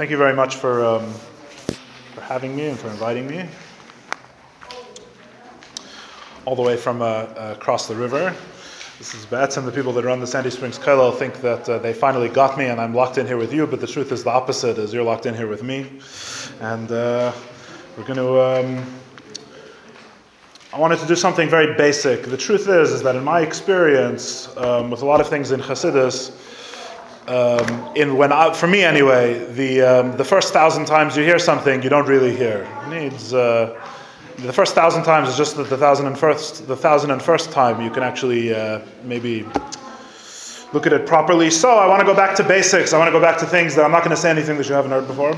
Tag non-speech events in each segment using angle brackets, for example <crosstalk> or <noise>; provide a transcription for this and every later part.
thank you very much for, um, for having me and for inviting me. All the way from uh, uh, across the river. This is Betz, and the people that run the Sandy Springs Kollel think that uh, they finally got me and I'm locked in here with you, but the truth is the opposite, is you're locked in here with me. And uh, we're going to... Um, I wanted to do something very basic. The truth is, is that in my experience um, with a lot of things in Hasidus, um, in when I, for me anyway, the um, the first thousand times you hear something, you don't really hear. It needs uh, the first thousand times is just the, thousand and first the thousand and first time you can actually uh, maybe look at it properly. So I want to go back to basics. I want to go back to things that I'm not going to say anything that you haven't heard before.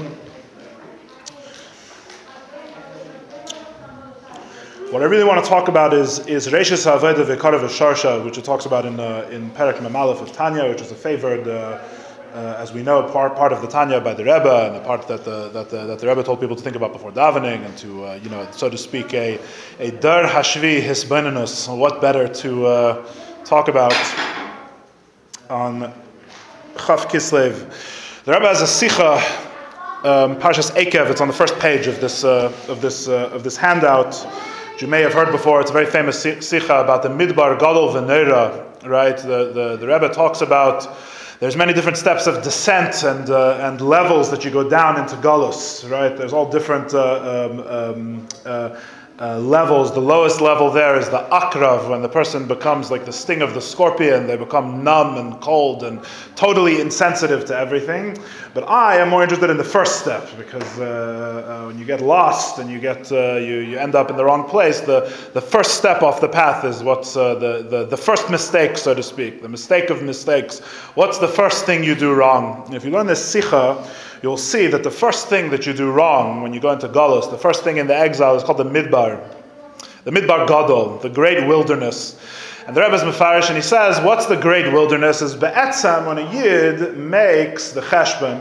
What I really want to talk about is is Reishis Haveda V'Karav Sharsha, which it talks about in uh, in Perek Mem Aleph of Tanya, which is a favored. Uh, uh, as we know, part, part of the Tanya by the Rebbe, and the part that the, that the, that the Rebbe told people to think about before davening, and to, uh, you know, so to speak, a, a dar hashvi hisbenenus. What better to uh, talk about on Chav Kislev? The Rebbe has a sicha, um, Parshas Ekev. It's on the first page of this uh, of this uh, of this handout. You may have heard before. It's a very famous sicha about the Midbar Gadol Venera. Right, the, the the Rebbe talks about there's many different steps of descent and, uh, and levels that you go down into Galus, right? There's all different uh, um, um, uh, uh, levels. The lowest level there is the akrav, when the person becomes like the sting of the scorpion. They become numb and cold and totally insensitive to everything. But I am more interested in the first step because uh, uh, when you get lost and you get uh, you, you end up in the wrong place, the, the first step off the path is what's uh, the, the the first mistake, so to speak, the mistake of mistakes. What's the first thing you do wrong? If you learn this sicha you'll see that the first thing that you do wrong when you go into Galus, the first thing in the exile is called the Midbar. The Midbar Gadol, the great wilderness. And the Rebbe is Mefarish, and he says, what's the great wilderness? Is Be'etzam, when a Yid makes the Cheshbon,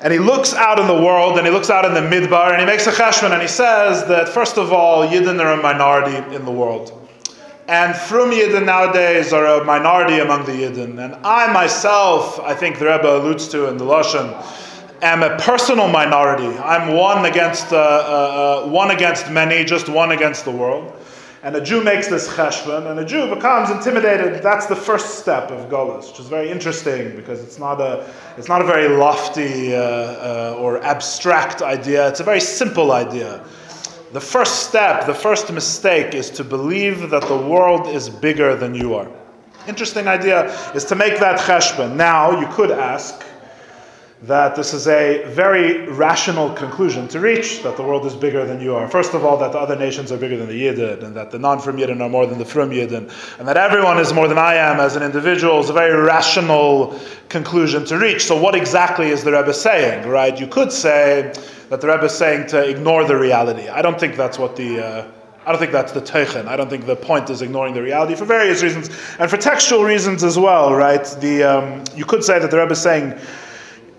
and he looks out in the world, and he looks out in the Midbar, and he makes a Cheshbon, and he says that, first of all, Yidden are a minority in the world. And Frum Yidden nowadays are a minority among the Yidden. And I myself, I think the Rebbe alludes to in the Lashon, am a personal minority. I'm one against, uh, uh, uh, one against many, just one against the world. And a Jew makes this cheshbon, and a Jew becomes intimidated. That's the first step of Golas, which is very interesting because it's not a, it's not a very lofty uh, uh, or abstract idea. It's a very simple idea. The first step, the first mistake, is to believe that the world is bigger than you are. Interesting idea is to make that cheshbon. Now, you could ask, that this is a very rational conclusion to reach that the world is bigger than you are. First of all, that the other nations are bigger than the Yidden, and that the non frum Yidden are more than the frum Yidden, and that everyone is more than I am as an individual is a very rational conclusion to reach. So, what exactly is the Rebbe saying, right? You could say that the Rebbe is saying to ignore the reality. I don't think that's what the. Uh, I don't think that's the teichen. I don't think the point is ignoring the reality for various reasons, and for textual reasons as well, right? The um, you could say that the Rebbe is saying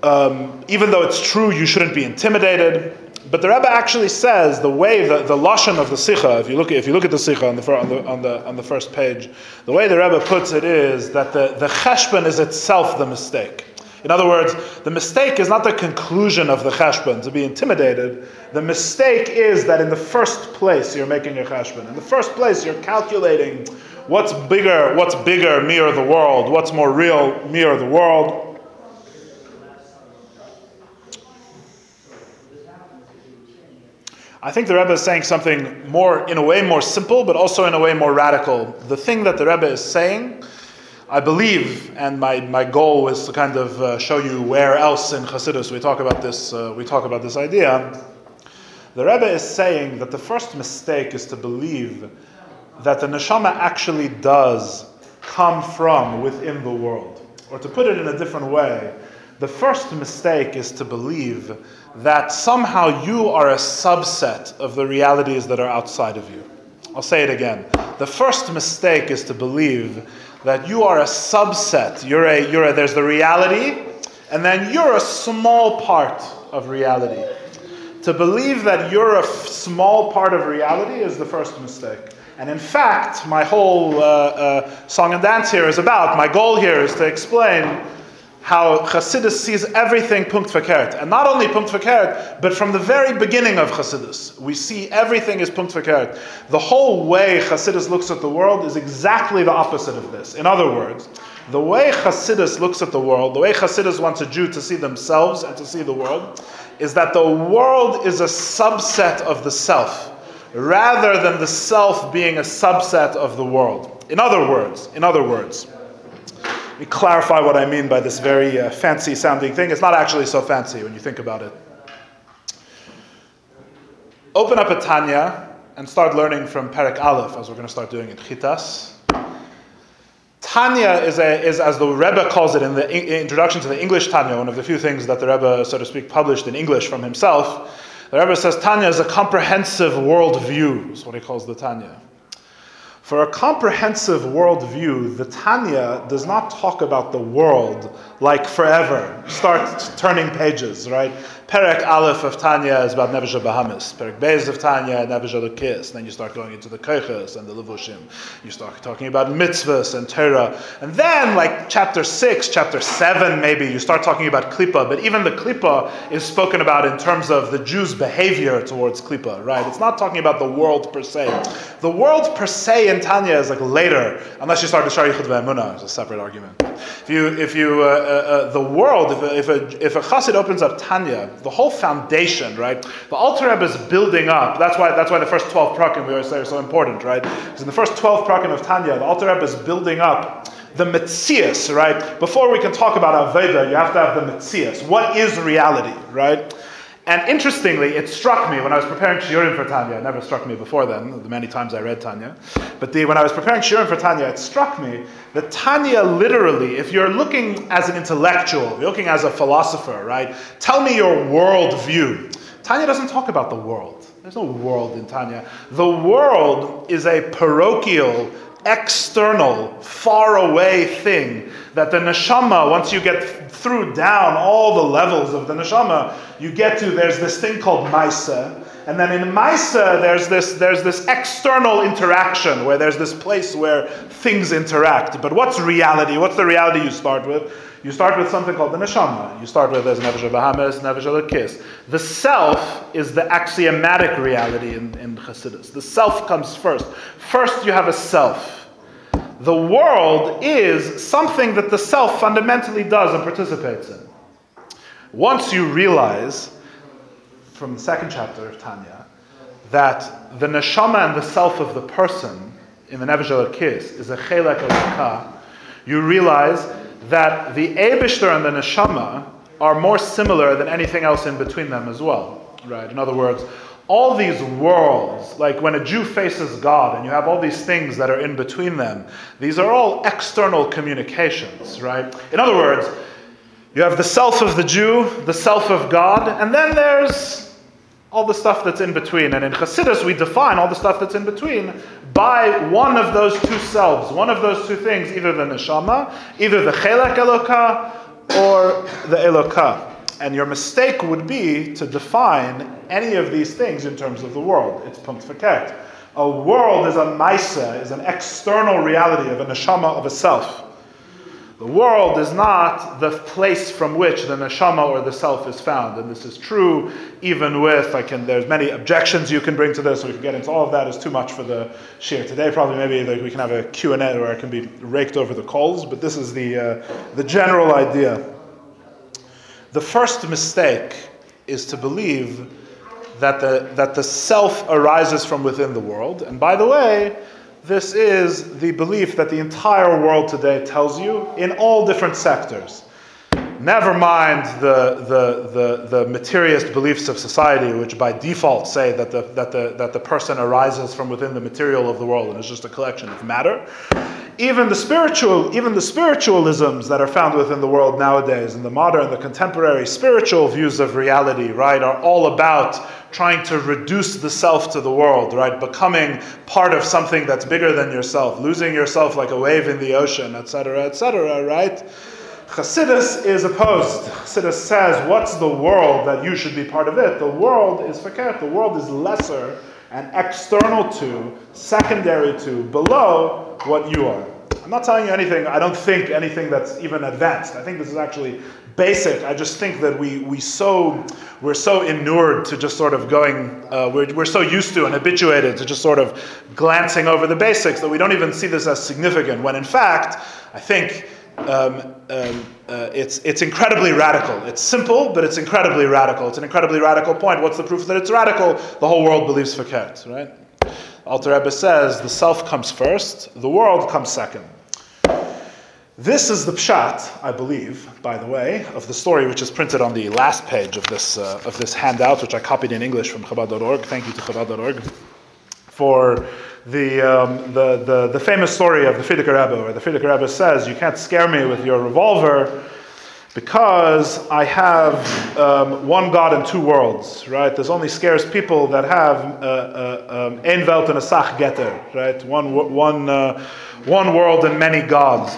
um, even though it's true, you shouldn't be intimidated. But the Rebbe actually says the way the, the lashon of the sikha, if you look if you look at the sikha on the, on the on the on the first page, the way the Rebbe puts it is that the the cheshbon is itself the mistake. In other words, the mistake is not the conclusion of the cheshbon to be intimidated. The mistake is that in the first place you're making your cheshbon. In the first place you're calculating what's bigger, what's bigger, me or the world, what's more real, me or the world. I think the Rebbe is saying something more, in a way, more simple, but also in a way more radical. The thing that the Rebbe is saying, I believe, and my, my goal is to kind of uh, show you where else in Chassidus we talk about this. Uh, we talk about this idea. The Rebbe is saying that the first mistake is to believe that the neshama actually does come from within the world, or to put it in a different way, the first mistake is to believe that somehow you are a subset of the realities that are outside of you. I'll say it again. The first mistake is to believe that you are a subset. You're a, you're a, there's the reality, and then you're a small part of reality. To believe that you're a f- small part of reality is the first mistake. And in fact, my whole uh, uh, song and dance here is about, my goal here is to explain how Chassidus sees everything punkt verkehrt. And not only punkt verkehrt, but from the very beginning of Chassidus, we see everything is punkt verkehrt. The whole way Chassidus looks at the world is exactly the opposite of this. In other words, the way Chassidus looks at the world, the way Chassidus wants a Jew to see themselves and to see the world, is that the world is a subset of the self, rather than the self being a subset of the world. In other words, in other words, me clarify what I mean by this very uh, fancy sounding thing. It's not actually so fancy when you think about it. Open up a Tanya and start learning from Perek Aleph, as we're going to start doing in Chitas. Tanya is, a, is, as the Rebbe calls it in the in- introduction to the English Tanya, one of the few things that the Rebbe, so to speak, published in English from himself. The Rebbe says Tanya is a comprehensive worldview, is what he calls the Tanya. For a comprehensive worldview, the Tanya does not talk about the world like forever. Start turning pages, right? Perek Aleph of Tanya is about Nefesh Bahamas. Perek Beis of Tanya, Nefesh Elokis. Then you start going into the Koiches and the Levushim. You start talking about mitzvahs and Torah. And then, like chapter 6, chapter 7, maybe, you start talking about Klippa. But even the Klippa is spoken about in terms of the Jews' behavior towards Klippa, right? It's not talking about the world per se. The world per se in Tanya is like later, unless you start to Shaar Hayichud Ve'emunah, it's a separate argument. If you, if you, uh, uh, uh, the world, if a, if a, if a chassid opens up Tanya, the whole foundation, right? The Alter Rebbe is building up. That's why, that's why the first 12 prakim we always say are so important, right? Because in the first 12 prakim of Tanya, the Alter Rebbe is building up the Metzias, right? Before we can talk about Aveda, you have to have the Metzias. What is reality, right? And interestingly, it struck me when I was preparing Shiurim for Tanya. It never struck me before then, the many times I read Tanya. But the, when I was preparing Shiurim for Tanya, it struck me that Tanya literally, if you're looking as an intellectual, you're looking as a philosopher, right? Tell me your world view. Tanya doesn't talk about the world. There's no world in Tanya. The world is a parochial, external, far away thing that the neshama, once you get through down all the levels of the neshama, you get to there's this thing called maisa. And then in Maisa, there's this, there's this external interaction where there's this place where things interact. But what's reality? What's the reality you start with? You start with something called the neshama. You start with there's Nefesh Bahamas, Nefesh Kiss. The self is the axiomatic reality in, in Chassidus. The self comes first. First, you have a self. The world is something that the self fundamentally does and participates in. Once you realize from the second chapter of Tanya that the neshama and the self of the person in the Nefesh Kiss is a chelek elokah, you realize that the Abishter and the neshama are more similar than anything else in between them as well. Right? In other words, all these worlds, like when a Jew faces God and you have all these things that are in between them, these are all external communications, right? In other words, you have the self of the Jew, the self of God, and then there's all the stuff that's in between. And in Chassidus, we define all the stuff that's in between by one of those two selves, one of those two things, either the neshama, either the chelak eloka, or the eloka. And your mistake would be to define any of these things in terms of the world. It's verkehrt. A world is a maisa, is an external reality of a neshama, of a self. The world is not the place from which the neshama or the self is found, and this is true even with. I can. There's many objections you can bring to this. We can get into all of that. Is too much for the shiur today. Probably maybe like, we can have a Q and A where I can be raked over the coals. But this is the uh, the general idea. The first mistake is to believe that the that the self arises from within the world. And by the way this is the belief that the entire world today tells you in all different sectors. Never mind the, the, the, the materialist beliefs of society, which by default say that the, that, the, that the person arises from within the material of the world and is just a collection of matter. Even the spiritual, even the spiritualisms that are found within the world nowadays, and the modern, the contemporary spiritual views of reality, right, are all about trying to reduce the self to the world, right? Becoming part of something that's bigger than yourself, losing yourself like a wave in the ocean, etc., etc., right? Chassidus is opposed. Chassidus says, what's the world that you should be part of it? The world is fakir. The world is lesser and external to, secondary to, below what you are. I'm not telling you anything, I don't think anything that's even advanced. I think this is actually basic. I just think that we, we so, we're so inured to just sort of going, uh, we're, we're so used to and habituated to just sort of glancing over the basics that we don't even see this as significant, when in fact, I think um, um, uh, it's, it's incredibly radical. It's simple, but it's incredibly radical. It's an incredibly radical point. What's the proof that it's radical? The whole world believes Fakert, right? Alter Rebbe says the self comes first, the world comes second. This is the pshat, I believe, by the way, of the story which is printed on the last page of this, uh, of this handout, which I copied in English from Chabad.org. Thank you to Chabad.org for the, um, the, the, the, famous story of the Frierdiker Rebbe, where the Frierdiker Rebbe says, You can't scare me with your revolver because I have um, one God in two worlds, right? There's only scarce people that have uh, uh, um, ein Welt and a Sach Getter, right? One, one, uh, one world and many gods.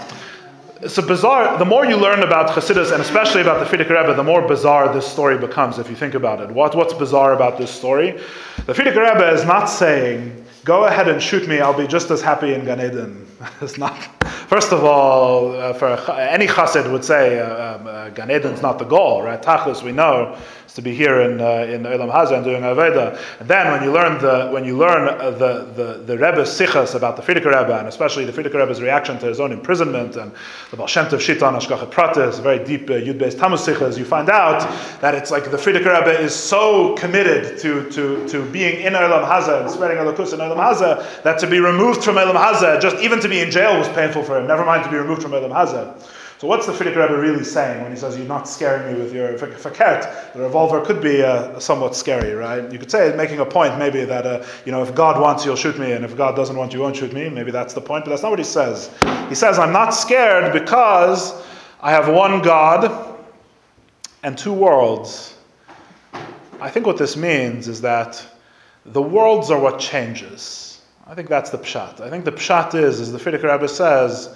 It's a bizarre, the more you learn about Chassidus, and especially about the Frierdiker Rebbe, the more bizarre this story becomes if you think about it. What, what's bizarre about this story? The Frierdiker Rebbe is not saying, go ahead and shoot me, I'll be just as happy in Gan Eden. <laughs> it's not. First of all, uh, for any chassid would say uh, um, uh, Gan Eden's not the goal, right? Tachlis, we know, to be here in uh, in Olam Hazeh and doing Aveda. And then when you learn the when you learn uh, the the the Rebbe's sichas about the Frierdiker Rebbe and especially the Frierdiker Rebbe's reaction to his own imprisonment and the Baal Shem Tov Shita on Pratis, very deep uh, Yud Beis Tammuz sichas, you find out that it's like the Frierdiker Rebbe is so committed to to to being in Olam Hazeh and spreading Elokus in Olam Hazeh that to be removed from Olam Hazeh, just even to be in jail was painful for him. Never mind to be removed from Olam Hazeh. So what's the Frierdiker Rebbe really saying when he says you're not scaring me with your fakert? The revolver could be uh, somewhat scary, right? You could say making a point maybe that uh, you know if God wants you, he'll shoot me, and if God doesn't want you, won't shoot me. Maybe that's the point, but that's not what he says. He says I'm not scared because I have one God and two worlds. I think what this means is that the worlds are what changes. I think that's the pshat. I think the pshat is, as the Frierdiker Rebbe says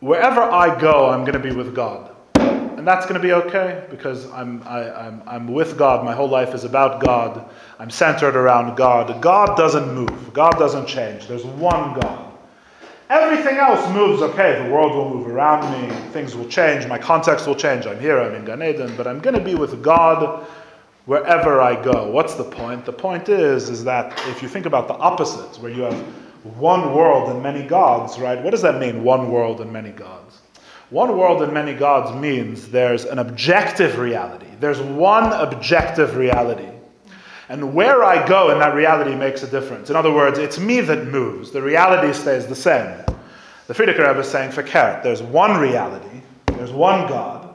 wherever I go, I'm going to be with God. And that's going to be okay because I'm, I, am i I'm with God. My whole life is about God. I'm centered around God. God doesn't move, God doesn't change. There's one God. Everything else moves okay. The world will move around me, things will change, my context will change. I'm here, I'm in Gan Eden, but I'm going to be with God wherever I go. What's the point? The point is, is that if you think about the opposites, where you have one world and many gods, right? What does that mean, one world and many gods? One world and many gods means there's an objective reality. There's one objective reality. And where I go in that reality makes a difference. In other words, it's me that moves. The reality stays the same. The Frierdiker Rebbe is saying, for Fakert, there's one reality, there's one God.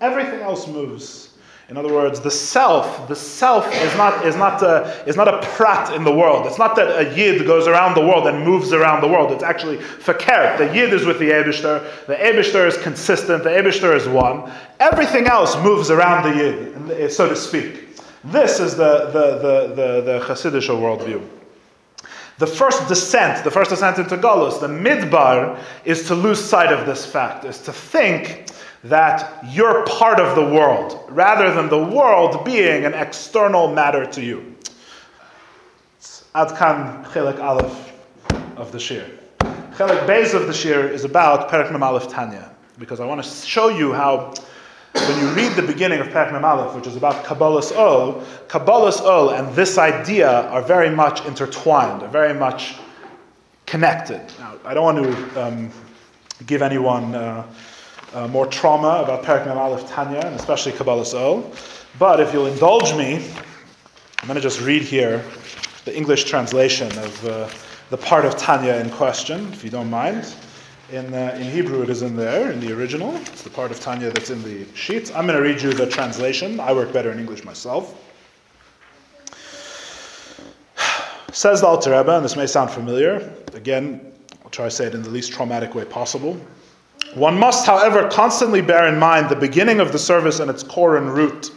Everything else moves. In other words, the self, the self is not, is not, a, is not a prat in the world. It's not that a yid goes around the world and moves around the world. It's actually fakert. The yid is with the Ebishter. The Ebishter is consistent. The Ebishter is one. Everything else moves around the yid, so to speak. This is the, the, the, the, the Hasidic worldview. The first descent, the first descent into Galus, the midbar, is to lose sight of this fact, is to think that you're part of the world, rather than the world being an external matter to you. Adkan Chelik Aleph of the Shiur. Chelik Beis of the Shiur is about Perek Mem Aleph Tanya, because I want to show you how when you read the beginning of Perek Mem Aleph, which is about Kabbalah's Ol, Kabbalah's Ol and this idea are very much intertwined, are very much connected. Now, I don't want to um, give anyone uh, uh, more trauma about Perek Mem Aleph Tanya, and especially Kabbalah's Ol. But if you'll indulge me, I'm going to just read here the English translation of uh, the part of Tanya in question, if you don't mind. In, uh, in Hebrew, it is in there, in the original. It's the part of Tanya that's in the sheet. I'm going to read you the translation. I work better in English myself. <sighs> Says the Alter Rebbe, and this may sound familiar. Again, I'll try to say it in the least traumatic way possible. One must, however, constantly bear in mind the beginning of the service and its core and root.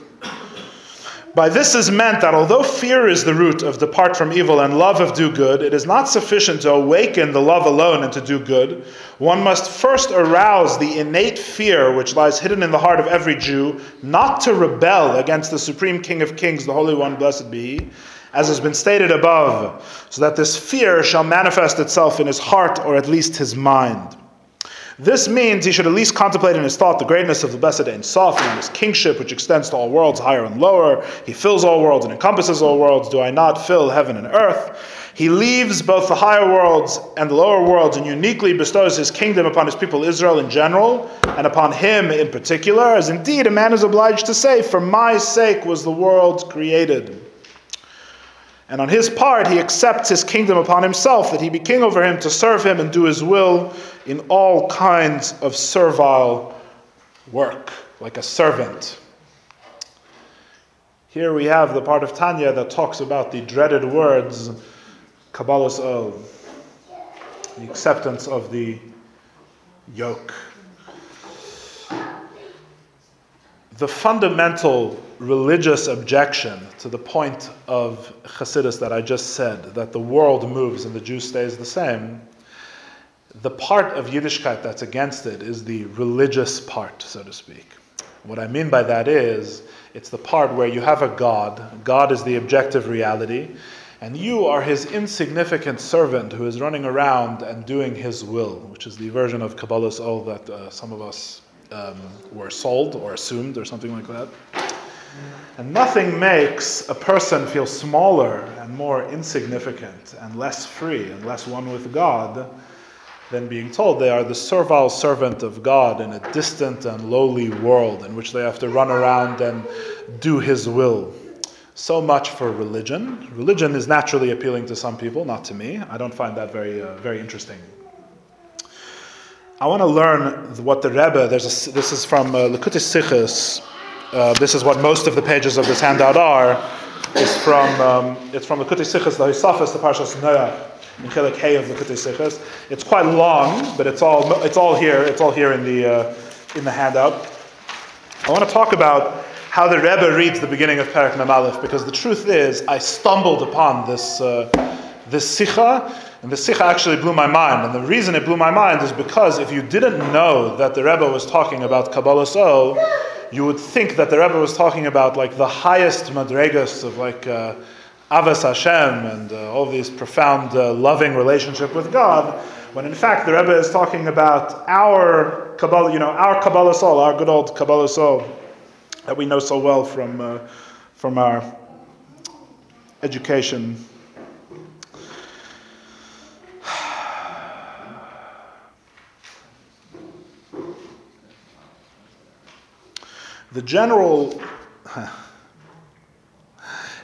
By this is meant that although fear is the root of depart from evil and love of do good, it is not sufficient to awaken the love alone and to do good. One must first arouse the innate fear which lies hidden in the heart of every Jew, not to rebel against the Supreme King of Kings, the Holy One, blessed be He, as has been stated above, so that this fear shall manifest itself in his heart or at least his mind. This means he should at least contemplate in his thought the greatness of the blessed Ein Sof and his kingship, which extends to all worlds, higher and lower. He fills all worlds and encompasses all worlds. Do I not fill heaven and earth? He leaves both the higher worlds and the lower worlds and uniquely bestows his kingdom upon his people Israel in general and upon him in particular, as indeed a man is obliged to say, For my sake was the world created. And on his part, he accepts his kingdom upon himself, that he be king over him to serve him and do his will in all kinds of servile work, like a servant. Here we have the part of Tanya that talks about the dreaded words, Kabbalah's O, the acceptance of the yoke. The fundamental religious objection to the point of Hasidus that I just said, that the world moves and the Jew stays the same, the part of Yiddishkeit that's against it is the religious part, so to speak. What I mean by that is, it's the part where you have a God, God is the objective reality, and you are his insignificant servant who is running around and doing his will, which is the version of Kabbalah's Ol that uh, some of us um, were sold or assumed or something like that. And nothing makes a person feel smaller and more insignificant and less free and less one with God than being told they are the servile servant of God in a distant and lowly world in which they have to run around and do His will. So much for religion. Religion is naturally appealing to some people, not to me. I don't find that very, uh, very interesting. I want to learn what the Rebbe. There's a, this is from uh, Likkutei Sichos. Uh, this is what most of the pages of this handout are. It's from um, it's from Likkutei Sichos, the Hisafis, the Parshas Noach, in Chelik Hay of Likkutei Sichos. It's quite long, but it's all it's all here. It's all here in the uh, in the handout. I want to talk about how the Rebbe reads the beginning of Mem Aleph, because the truth is, I stumbled upon this uh, this Sikha and the Sikha actually blew my mind. And the reason it blew my mind is because if you didn't know that the Rebbe was talking about Kabbalah So, you would think that the Rebbe was talking about like the highest madregas of like uh, Avas Hashem and uh, all these profound uh, loving relationship with God, when in fact the Rebbe is talking about our Kabbalah, you know, our Kabbalah soul, our good old Kabbalah soul that we know so well from, uh, from our education the general, <sighs>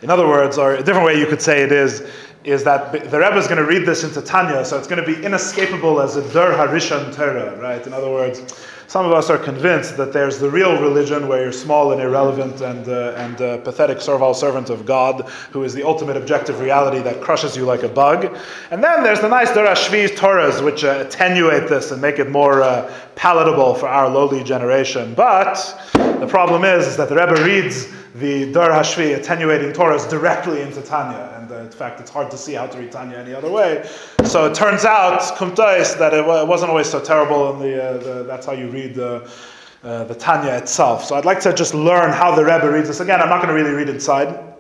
in other words, or a different way you could say it is, is that the Rebbe is going to read this into Tanya, so it's going to be inescapable as a Dur Harishan Torah, right? In other words, some of us are convinced that there's the real religion where you're small and irrelevant and, uh, and uh, pathetic servile servant of God, who is the ultimate objective reality that crushes you like a bug. And then there's the nice Dora Torahs, which uh, attenuate this and make it more uh, palatable for our lowly generation. But the problem is, is that the Rebbe reads the Dur Hashvi attenuating Torahs directly into Tanya. Uh, in fact, it's hard to see how to read Tanya any other way. So it turns out, kumtais, that it, wasn't always so terrible, and the, uh, the, that's how you read the, uh, the Tanya itself. So I'd like to just learn how the Rebbe reads this. Again, I'm not going to really read inside.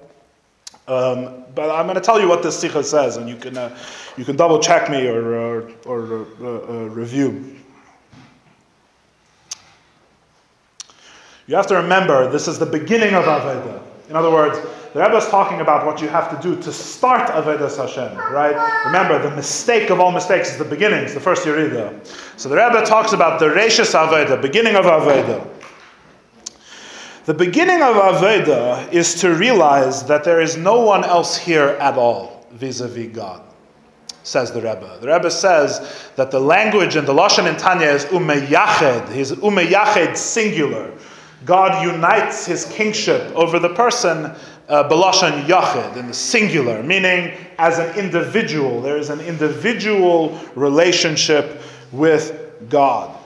Um, but I'm going to tell you what this sikha says, and you can, uh, you can double check me or, or, or uh, uh, review. You have to remember, this is the beginning of Aveda. In other words, the Rebbe is talking about what you have to do to start Avedas Hashem, right? Remember, the mistake of all mistakes is the beginning, the first Yerida. So the Rebbe talks about the Reishis Aveda, beginning of Aveda. The beginning of Aveda is to realize that there is no one else here at all vis-a-vis God, says the Rebbe. The Rebbe says that the language in the Lashon in Tanya is umeyached, he's umeyached singular. God unites his kingship over the person uh, Yachid in the singular, meaning as an individual. There is an individual relationship with God.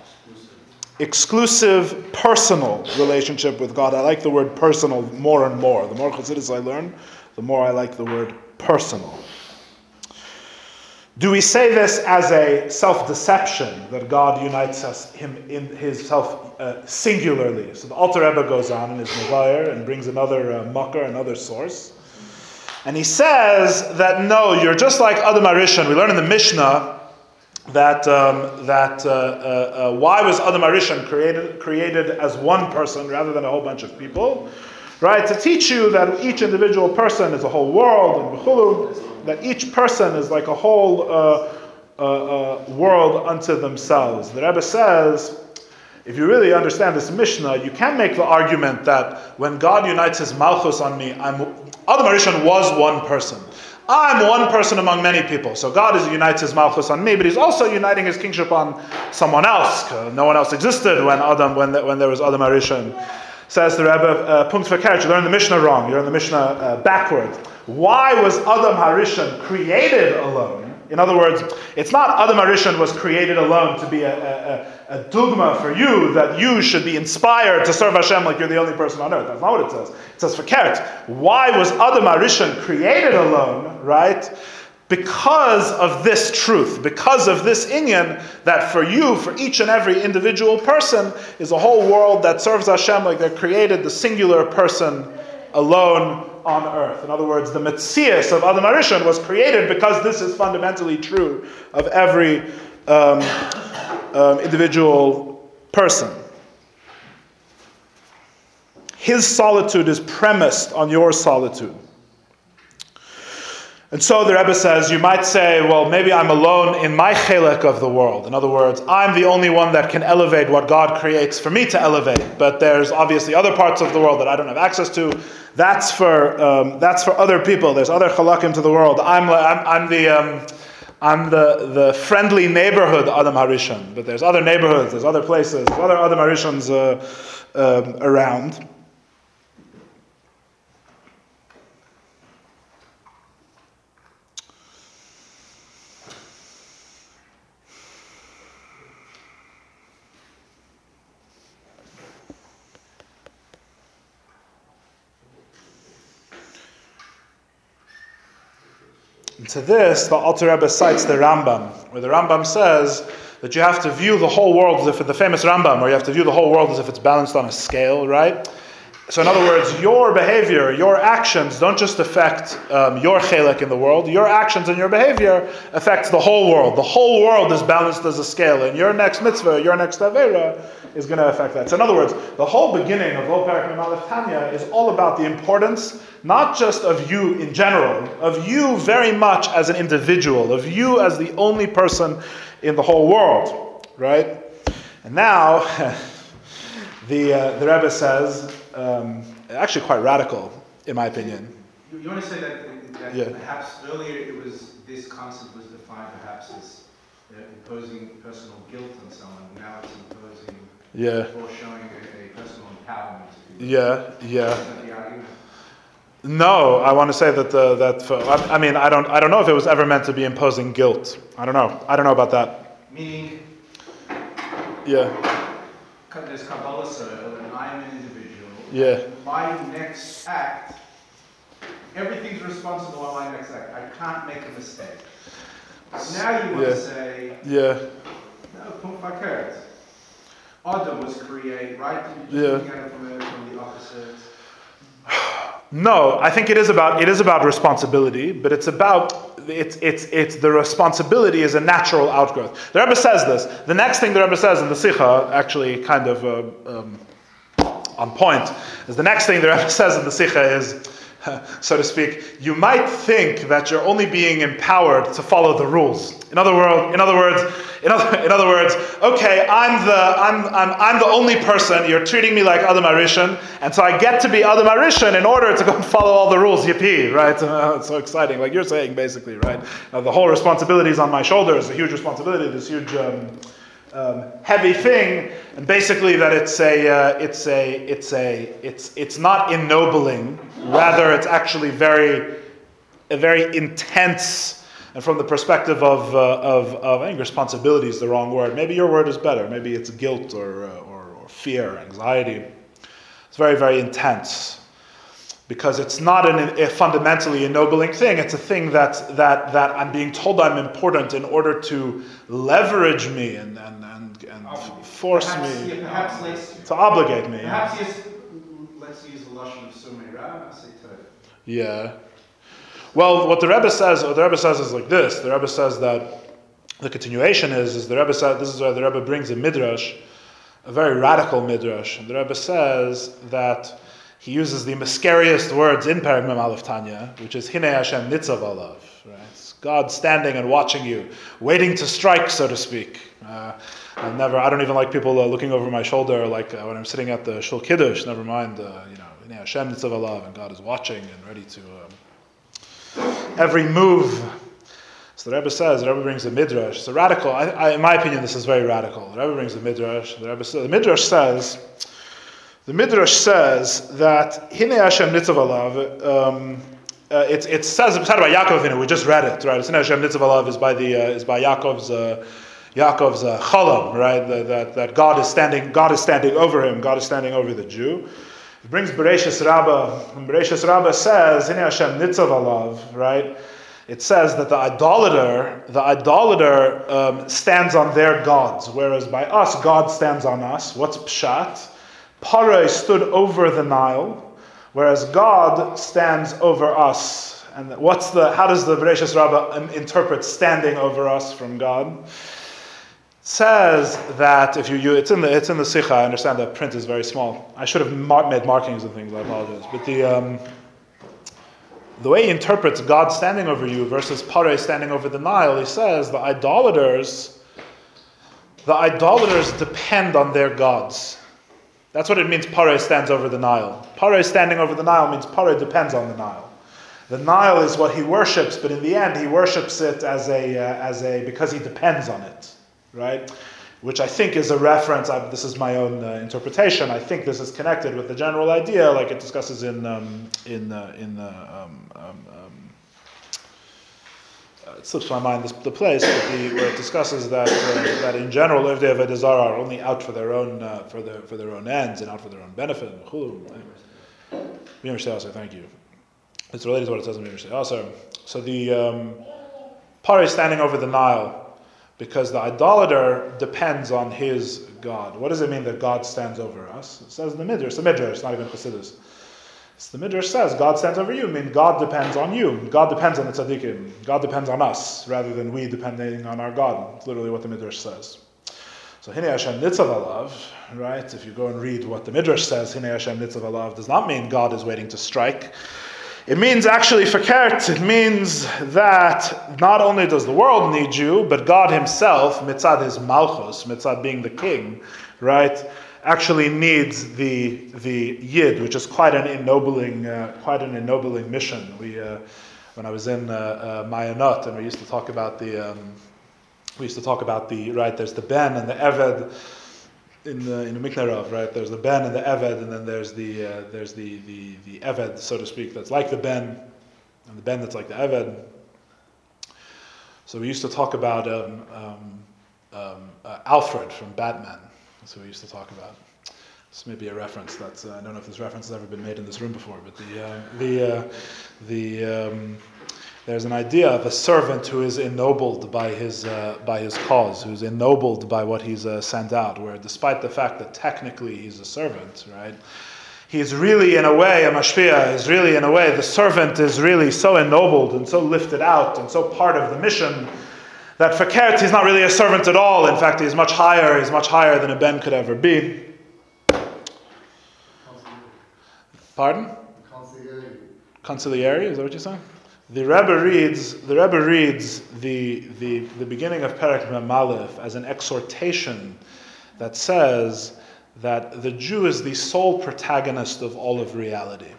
Exclusive, personal relationship with God. I like the word personal more and more. The more Chassidus I learn, the more I like the word personal. Do we say this as a self deception that God unites us him in Himself uh, singularly? So the Alter Rebbe goes on in his Nevayer and brings another uh, mucker, another source. And he says that no, you're just like Adam Arishan. We learn in the Mishnah that, um, that uh, uh, uh, why was Adam Arishan created, created as one person rather than a whole bunch of people? Right? To teach you that each individual person is a whole world, and that each person is like a whole uh, uh, uh, world unto themselves. The Rebbe says, if you really understand this Mishnah, you can make the argument that when God unites His Malchus on me, I'm, Adam Arishan was one person. I'm one person among many people. So God is unites his malchus on me, but he's also uniting his kingship on someone else. No one else existed when Adam, when, when there was Adam Arishan. Says the Rebbe, uh, Punkt Verkehrt, you learned the Mishnah wrong. You learned the Mishnah uh, backward. Why was Adam Harishan created alone? In other words, it's not Adam Arishan was created alone to be a, a, a, dogma for you that you should be inspired to serve Hashem like you're the only person on earth. That's not what it says. It says for Fakert. Why was Adam Arishan created alone, right? Because of this truth, because of this inyan, that for you, for each and every individual person, is a whole world that serves Hashem like they're created, the singular person alone on earth. In other words, the Metzias of Adam Arishon was created because this is fundamentally true of every um, um, individual person. His solitude is premised on your solitude. And so the Rebbe says, you might say, well, maybe I'm alone in my chelik of the world. In other words, I'm the only one that can elevate what God creates for me to elevate. But there's obviously other parts of the world that I don't have access to. That's for, um, that's for other people. There's other chalakim to the world. I'm, I'm, I'm the... Um, I'm the, the friendly neighborhood Adam Harishon, but there's other neighborhoods, there's other places, there's other Adam Harishons uh, uh, around. To this, the Alter Rebbe cites the Rambam, where the Rambam says that you have to view the whole world as if the famous Rambam, where you have to view the whole world as if it's balanced on a scale, right? So, in other words, your behavior, your actions don't just affect um, your chelik in the world. Your actions and your behavior affect the whole world. The whole world is balanced as a scale, and your next mitzvah, your next avera, is going to affect that. So, in other words, the whole beginning of Parak Aleph Tanya is all about the importance, not just of you in general, of you very much as an individual, of you as the only person in the whole world, right? And now, <laughs> the uh, the Rebbe says, um, actually quite radical, in my opinion. You, you want to say that, that yeah. perhaps earlier it was this concept was defined perhaps as uh, imposing personal guilt on someone. Now it's imposing yeah. Or showing a, a personal empowerment. Yeah, yeah. No, I want to say that the, that for, I, I, mean I don't I don't know if it was ever meant to be imposing guilt. I don't know. I don't know about that. Meaning. Yeah. There's Kabbalah am an individual. Yeah. My next act, everything's responsible on my next act. I can't make a mistake. Now you want yeah. to say. Yeah. No, pump my carrots. Adam was created, right? yeah. From, from the opposite. No, I think it is about it is about responsibility, but it's about it's it's it's the responsibility is a natural outgrowth. The Rebbe says this. The next thing the Rebbe says in the Sikha, actually kind of uh, um, on point, is the next thing the Rebbe <laughs> says in the Sikha is <laughs> so to speak, you might think that you're only being empowered to follow the rules. In other words, in other words, in other, in other words, okay, I'm the I'm, I'm, I'm the only person. You're treating me like Adam Arishan, and so I get to be Adam Arishan in order to go <laughs> follow all the rules. Yippee, right? Uh, it's so exciting, like you're saying, basically, right? Uh, the whole responsibility is on my shoulders. A huge responsibility. This huge. Um, um, heavy thing, and basically that it's a, uh, it's a, it's a, it's, it's not ennobling. Rather, it's actually very, a very intense, and from the perspective of, uh, of, of, I think responsibility is the wrong word. Maybe your word is better. Maybe it's guilt or, uh, or, or fear, anxiety. It's very, very intense because it's not an, a fundamentally ennobling thing. It's a thing that, that, that I'm being told I'm important in order to leverage me and, and, and, and force perhaps, me yeah, to obligate me. Perhaps yes, let's use the Lashon of Sumeira, Yeah. Well, what the Rebbe says, what the Rebbe says is like this. The Rebbe says that the continuation is, is the Rebbe said, this is where the Rebbe brings a midrash, a very radical midrash. And the Rebbe says that he uses the scariest words in Perek Mem Aleph Tanya, which is Hine Hashem Nitzav Alav. Right? It's God standing and watching you, waiting to strike, so to speak. Uh, I never, I don't even like people uh, looking over my shoulder, like uh, when I'm sitting at the Shul Kiddush. Never mind, uh, you know, Hine Hashem Nitzav Alav, and God is watching and ready to. Um, every move so the Rebbe says, the Rebbe brings a midrash. It's a radical. I, I, in my opinion, this is very radical. The Rebbe brings a midrash. The Rebbe the midrash says, the midrash says that Hine Hashem Nitzav Alav. Um, uh, it, it says it's said by Yaakov in it. We just read it, right? Hine Hashem Nitzav Alav is by the uh, is by Yaakov's. Uh, Yaakov's uh, right? That, that, that God is standing, God is standing over him. God is standing over the Jew. It brings Bereshis Rabbah. And Bereshis Rabbah says, "Hine Hashem nitzav alav," right? it says that the idolater, the idolater um, stands on their gods, whereas by us, God stands on us. What's pshat? Paray stood over the Nile, whereas God stands over us. And what's the? How does the Bereshis Rabbah interpret standing over us from God? Says that if you, you it's in the it's in the Sikha. I understand that print is very small. I should have made markings and things. I apologize, but the. Um, the way he interprets God standing over you versus Pare standing over the Nile, he says the idolaters, the idolaters depend on their gods. That's what it means Pare stands over the Nile. Pare standing over the Nile means Pare depends on the Nile. The Nile is what he worships, but in the end he worships it as a, uh, as a because he depends on it, right? which I think is a reference. I, this is my own uh, interpretation. I think this is connected with the general idea, like it discusses in um, in uh, in uh, um, um, um uh, it slips my mind this, the place, the, where it discusses that uh, that in general, if they have a desire, are only out for their own uh, for their for their own ends and out for their own benefit. Thank you. It's related to what it says in Mimir So the um, Pari standing over the Nile because the idolater depends on his God. What does it mean that God stands over us? It says in the Midrash, the Midrash, not even Chassidus. It's the Midrash says God stands over you. I mean, God depends on you. God depends on the tzaddikim. God depends on us rather than we depending on our God. It's literally what the Midrash says. So Hine Hashem Nitzav Alav, right? If you go and read what the Midrash says, Hine Hashem Nitzav Alav does not mean God is waiting to strike. It means actually fakert, it means that not only does the world need you, but God himself, mitzad his malchus, mitzad being the king, right, actually needs the, the yid, which is quite an ennobling, uh, quite an ennobling mission. We, uh, when I was in uh, uh, Mayanot, and we used to talk about the, um, we used to talk about the, right, there's the ben and the eved, in the in the Miknarov, right? There's the ben and the eved, and then there's the uh, there's the, the the eved, so to speak, that's like the ben, and the ben that's like the eved. So we used to talk about um, um, um, uh, Alfred from Batman. What we used to talk about. This may be a reference. that uh, I don't know if this reference has ever been made in this room before, but the uh, the uh, the um, there's an idea of a servant who is ennobled by his, uh, by his cause, who's ennobled by what he's uh, sent out, where despite the fact that technically he's a servant, right, he's really in a way, a mashpia is really in a way, the servant is really so ennobled and so lifted out and so part of the mission that for Kert he's not really a servant at all. In fact, he's much higher, he's much higher than a Ben could ever be. Pardon? Conciliary. Is that what you're saying? The Rebbe reads the Rebbe reads the, the, the beginning of Perek Mem Aleph as an exhortation that says that the Jew is the sole protagonist of all of reality.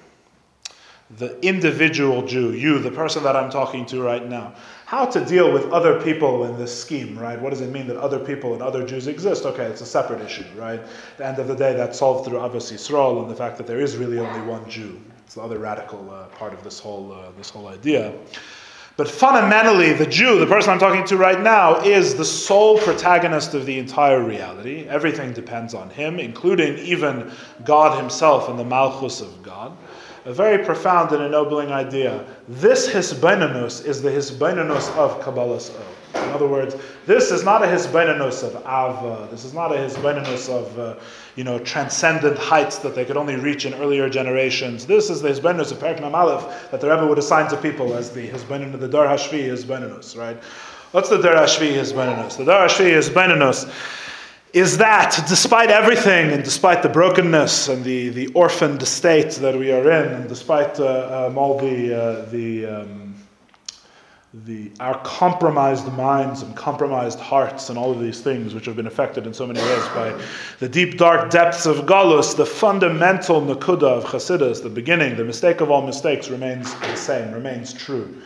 The individual Jew, you, the person that I'm talking to right now. How to deal with other people in this scheme, right? What does it mean that other people and other Jews exist? Okay, it's a separate issue, right? At the end of the day, that's solved through Ahavas Yisrael and the fact that there is really only one Jew. It's the other radical uh, part of this whole, uh, this whole idea. But fundamentally, the Jew, the person I'm talking to right now, is the sole protagonist of the entire reality. Everything depends on him, including even God himself and the Malchus of God. A very profound and ennobling idea. This Hisbonenus is the Hisbonenus of Kabbalah's O. In other words, this is not a hisbonenus of Ava. This is not a hisbonenus of, uh, you know, transcendent heights that they could only reach in earlier generations. This is the hisbonenus of Perek Aleph that the Rebbe would assign to people as the hisbonenus, the Dar Hashvi hisbonenus, right? What's the Darashvi Hizbenanus? The Dar Darashvi Hizbenanus is that despite everything and despite the brokenness and the, the orphaned state that we are in, and despite uh, um, all the, uh, the, um, the, our compromised minds and compromised hearts and all of these things which have been affected in so many ways by the deep dark depths of Galus, the fundamental Nakuda of Chassidus, the beginning, the mistake of all mistakes remains the same, remains true.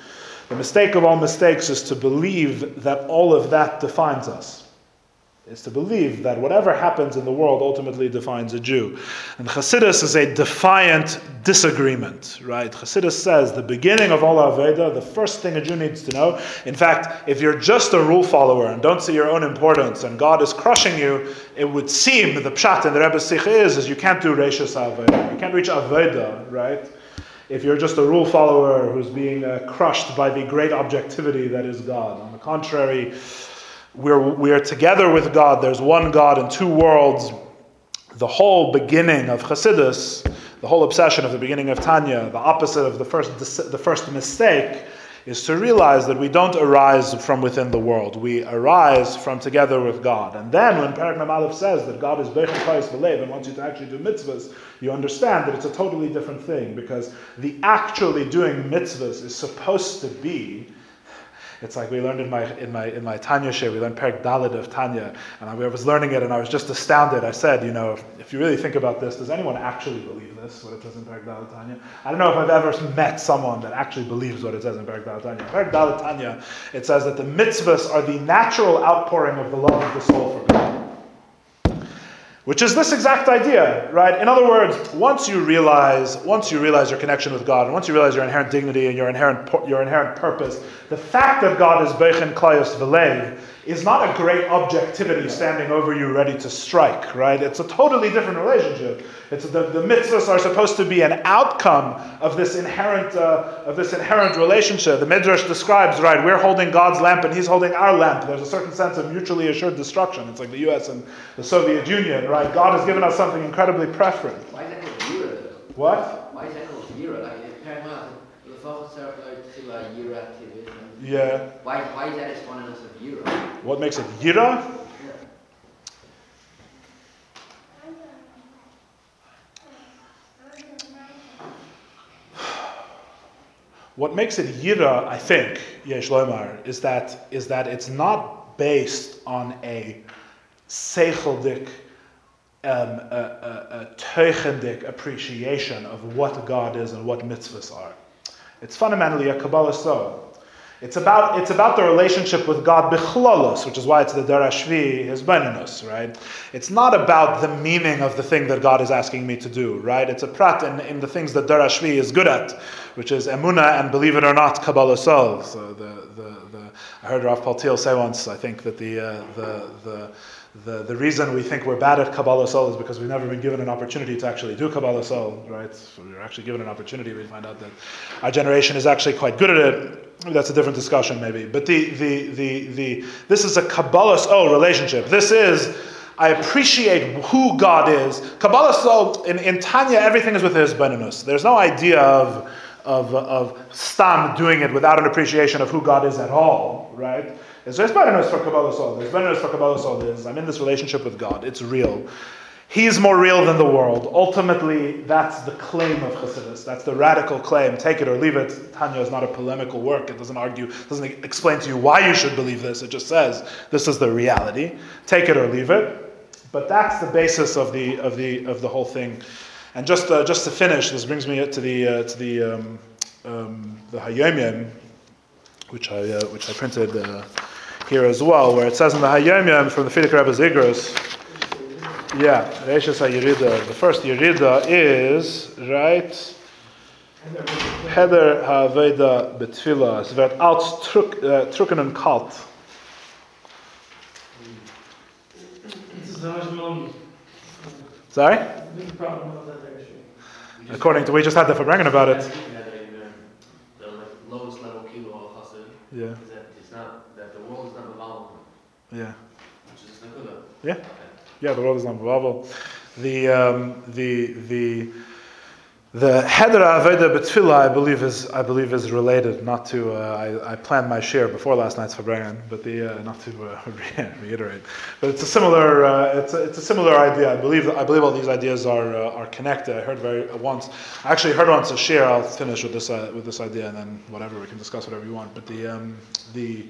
The mistake of all mistakes is to believe that all of that defines us is to believe that whatever happens in the world ultimately defines a Jew. And Chassidus is a defiant disagreement, right? Chassidus says the beginning of all Aveda, the first thing a Jew needs to know, in fact, if you're just a rule follower and don't see your own importance and God is crushing you, it would seem the pshat in the Rebbe Sich is, is you can't do Reishis Aveda. You can't reach Aveda, right? If you're just a rule follower who's being uh, crushed by the great objectivity that is God. On the contrary, we're, we're together with God. There's one God in two worlds. The whole beginning of Chassidus, the whole obsession of the beginning of Tanya, the opposite of the first, the first mistake, is to realize that we don't arise from within the world. We arise from together with God. And then when Perek Aleph says that God is Bechel Kais V'Lev and wants you to actually do mitzvahs, you understand that it's a totally different thing because the actually doing mitzvahs is supposed to be it's like we learned in my in my in my Tanya shiur, we learned Perek Daled of Tanya, and I was learning it, and I was just astounded. I said, you know, if you really think about this, does anyone actually believe this? What it says in Perek Daled Tanya? I don't know if I've ever met someone that actually believes what it says in Perek Daled Tanya. Perek Daled Tanya, it says that the mitzvahs are the natural outpouring of the love of the soul for God which is this exact idea, right? In other words, once you realize, once you realize your connection with God, and once you realize your inherent dignity and your inherent your inherent purpose, the fact that God is Bechen Klayos Velev is not a great objectivity standing over you ready to strike, right? It's a totally different relationship. It's the, the mitzvahs are supposed to be an outcome of this inherent uh, of this inherent relationship. The Midrash describes, right, we're holding God's lamp and He's holding our lamp. There's a certain sense of mutually assured destruction. It's like the U.S. and the Soviet Union, right? God has given us something incredibly preferent. Why is that called Yira? What? Why is that called Yira? Like, yeah. Why, why is that exponent of Yira? What makes it Yira? What makes it Yira, I think, Yesh Lomar, is that, is that it's not based on a seicheldik, um, a, a, a appreciation of what God is and what mitzvahs are. It's fundamentally a Kabbalah so. It's about, it's about the relationship with God bichlalos, which is why it's the darashvi, hisbonenus, right? It's not about the meaning of the thing that God is asking me to do, right? It's a prat in, in the things that darashvi is good at, which is emuna and believe it or not, Kabbalas Ol the, the, the, I heard Rav Paltiel say once, I think that the, uh, the, the the, the reason we think we're bad at Kabbalas Ol is because we've never been given an opportunity to actually do Kabbalas Ol, right? So we're actually given an opportunity, we find out that our generation is actually quite good at it. That's a different discussion, maybe. But the, the, the, the, this is a Kabbalas Ol relationship. This is, I appreciate who God is. Kabbalas Ol, in, in Tanya, everything is with hisbonenus. There's no idea of, of, of Stam doing it without an appreciation of who God is at all, right? So there's better for Kabbalas Ol. There's better for Kabbalas Ol. Is I'm in this relationship with God. It's real. He's more real than the world. Ultimately, that's the claim of Chassidus. That's the radical claim. Take it or leave it. Tanya is not a polemical work. It doesn't argue, doesn't explain to you why you should believe this. It just says this is the reality. Take it or leave it. But that's the basis of the of the of the whole thing. And just uh, just to finish, this brings me to the uh, to the um, um, the Hayom which I uh, which I printed. Uh, here as well, where it says in the Hayom from the Frierdiker Rebbe Zigros, yeah, Reishas HaYerida. The first Yerida is, right, Heder HaAveda Betfila. Es wird als truckenen kalt. Sorry? According to, we just had the Farbrengen about it. Yeah. Is that it's not that the world is not evolvable. Yeah. Which is Nakuna. Yeah. Yeah, the world is not Babel. The, um, the, the, The Hedra Aveda Betfila, I believe, is I believe is related. Not to uh, I, I planned my shiur before last night's Farbrengen, but the uh, not to uh, <laughs> reiterate, but it's a similar uh, it's a, it's a similar idea. I believe I believe all these ideas are uh, are connected. I heard very once. I actually heard once a shiur. I'll finish with this uh, with this idea, and then whatever we can discuss whatever you want. But the um, the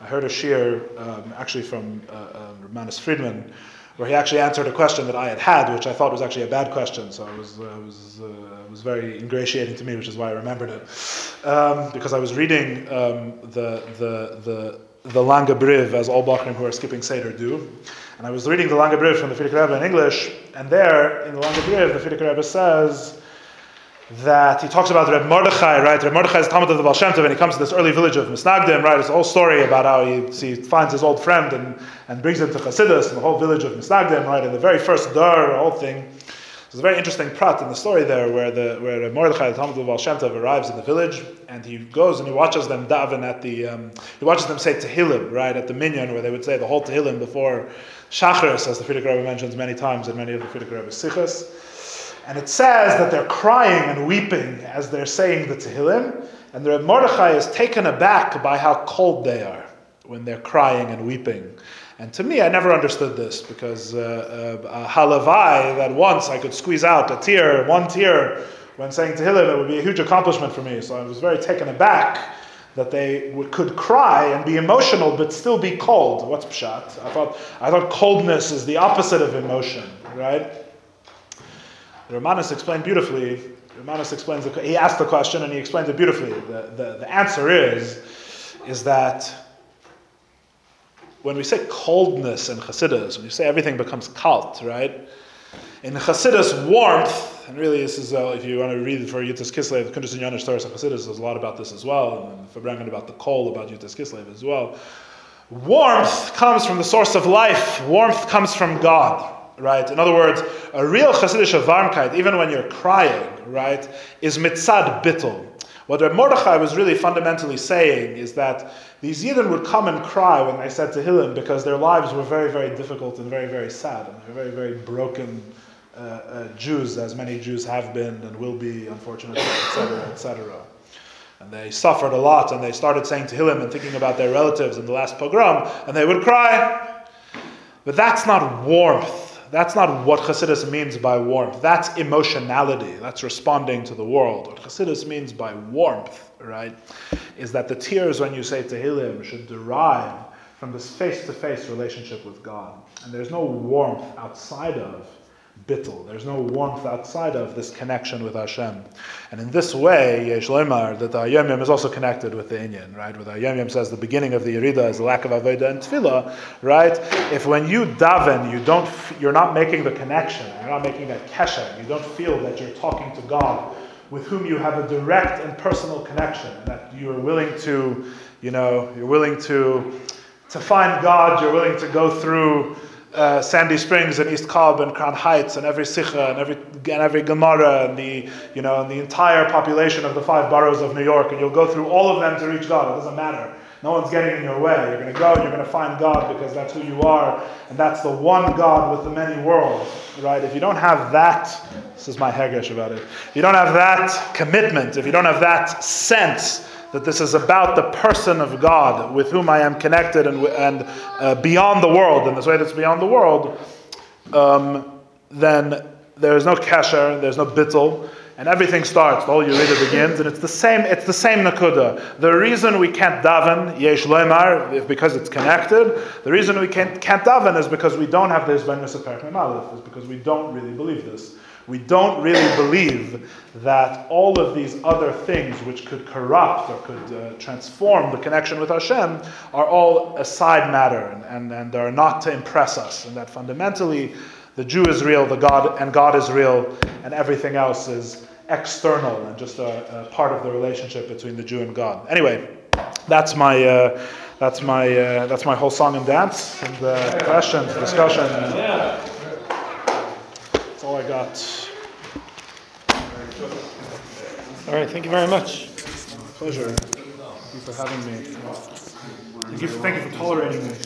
I heard a shiur um, actually from uh, Manis Friedman where he actually answered a question that I had had, which I thought was actually a bad question. So it was, uh, it was, uh, it was very ingratiating to me, which is why I remembered it. Um, because I was reading um, the, the, the, the Langa Briv, as all Bachrim who are skipping Seder do. And I was reading the Langa Briv from the Frierdiker Rebbe in English, and there, in the Langa Briv, the Frierdiker Rebbe says, that he talks about Reb Mordechai, right? Reb Mordechai is talmid of the Baal Shem Tov, and he comes to this early village of Misnagdim, right? It's a whole story about how he, he finds his old friend and, and brings him to Chassidus, and the whole village of Misnagdim, right? And the very first dar, the whole thing. There's a very interesting prat in the story there where the where Reb Mordechai, the talmid of the Baal Shem Tov, arrives in the village, and he goes and he watches them daven at the, um, he watches them say Tehillim, right? At the minyan, where they would say the whole Tehillim before Shachris, as the Frierdiker Rebbe mentions many times in many of the Frierdiker Rebbe's Sichos. And it says that they're crying and weeping as they're saying the Tehillim, and the Reb Mordechai is taken aback by how cold they are when they're crying and weeping. And to me, I never understood this because uh, uh, halavai that once I could squeeze out a tear, one tear, when saying Tehillim, it would be a huge accomplishment for me. So I was very taken aback that they could cry and be emotional but still be cold. What's pshat? I thought I thought coldness is the opposite of emotion, right? The Romanus explained beautifully. Romanus explains the, he asked the question and he explains it beautifully. The, the, the answer is, is that when we say coldness in Chassidus, when you say everything becomes kalt, right? In Chassidus, warmth, and really this is, uh, if you want to read for Yud Tes Kislev, the Kuntres and Yonish Torah of Chassidus, there's a lot about this as well, and Farbrengen about the coal, about Yud Tes Kislev as well. Warmth comes from the source of life. Warmth comes from God right? In other words, a real Hasidic Varmkeit, even when you're crying, right, is mitzad bittel. What Reb Mordechai was really fundamentally saying is that these Yidden would come and cry when they said to Tehillim because their lives were very, very difficult and very, very sad and they're very, very broken uh, uh, Jews, as many Jews have been and will be, unfortunately, etc., etc. And they suffered a lot and they started saying to Tehillim and thinking about their relatives in the last pogrom and they would cry. But that's not warmth that's not what Chassidus means by warmth. That's emotionality. That's responding to the world. What Chassidus means by warmth, right, is that the tears when you say Tehillim should derive from this face-to-face relationship with God. And there's no warmth outside of bittel. There's no warmth outside of this connection with Hashem. And in this way, Yesh Lemar, that the Yom Yom is also connected with the Inyan, right? With the Yom Yom says the beginning of the Yerida is the lack of Avodah and Tefillah, right? If when you daven, you don't, you're not making the connection, you're not making that kesher, you don't feel that you're talking to God with whom you have a direct and personal connection, that you're willing to, you know, you're willing to, to find God, you're willing to go through uh, Sandy Springs and East Cobb and Crown Heights and every Sikha and every and every Gemara and the you know and the entire population of the five boroughs of New York and you'll go through all of them to reach God. It doesn't matter. No one's getting in your way. You're going to go and you're going to find God because that's who you are and that's the one God with the many worlds, right? If you don't have that, this is my Hegesh about it. If you don't have that commitment, if you don't have that sense that this is about the person of God with whom I am connected and, and uh, beyond the world, in this way that's beyond the world, um, then there is no kesher, there's no bittel, and everything starts. The whole Yerida begins, and it's the same. It's the same nakuda. The reason we can't daven yesh lemar is because it's connected. The reason we can't, can't daven is because we don't have this ben Is because we don't really believe this we don't really believe that all of these other things which could corrupt or could uh, transform the connection with Hashem are all a side matter and, and, and are not to impress us, and that fundamentally the Jew is real, the God and God is real, and everything else is external and just a, a part of the relationship between the Jew and God. Anyway, that's my. Uh, that's my uh, that's my whole song and dance and uh, questions, discussion. Got. All right, thank you very much. Pleasure. Thank you for having me. Thank you, thank you for tolerating me.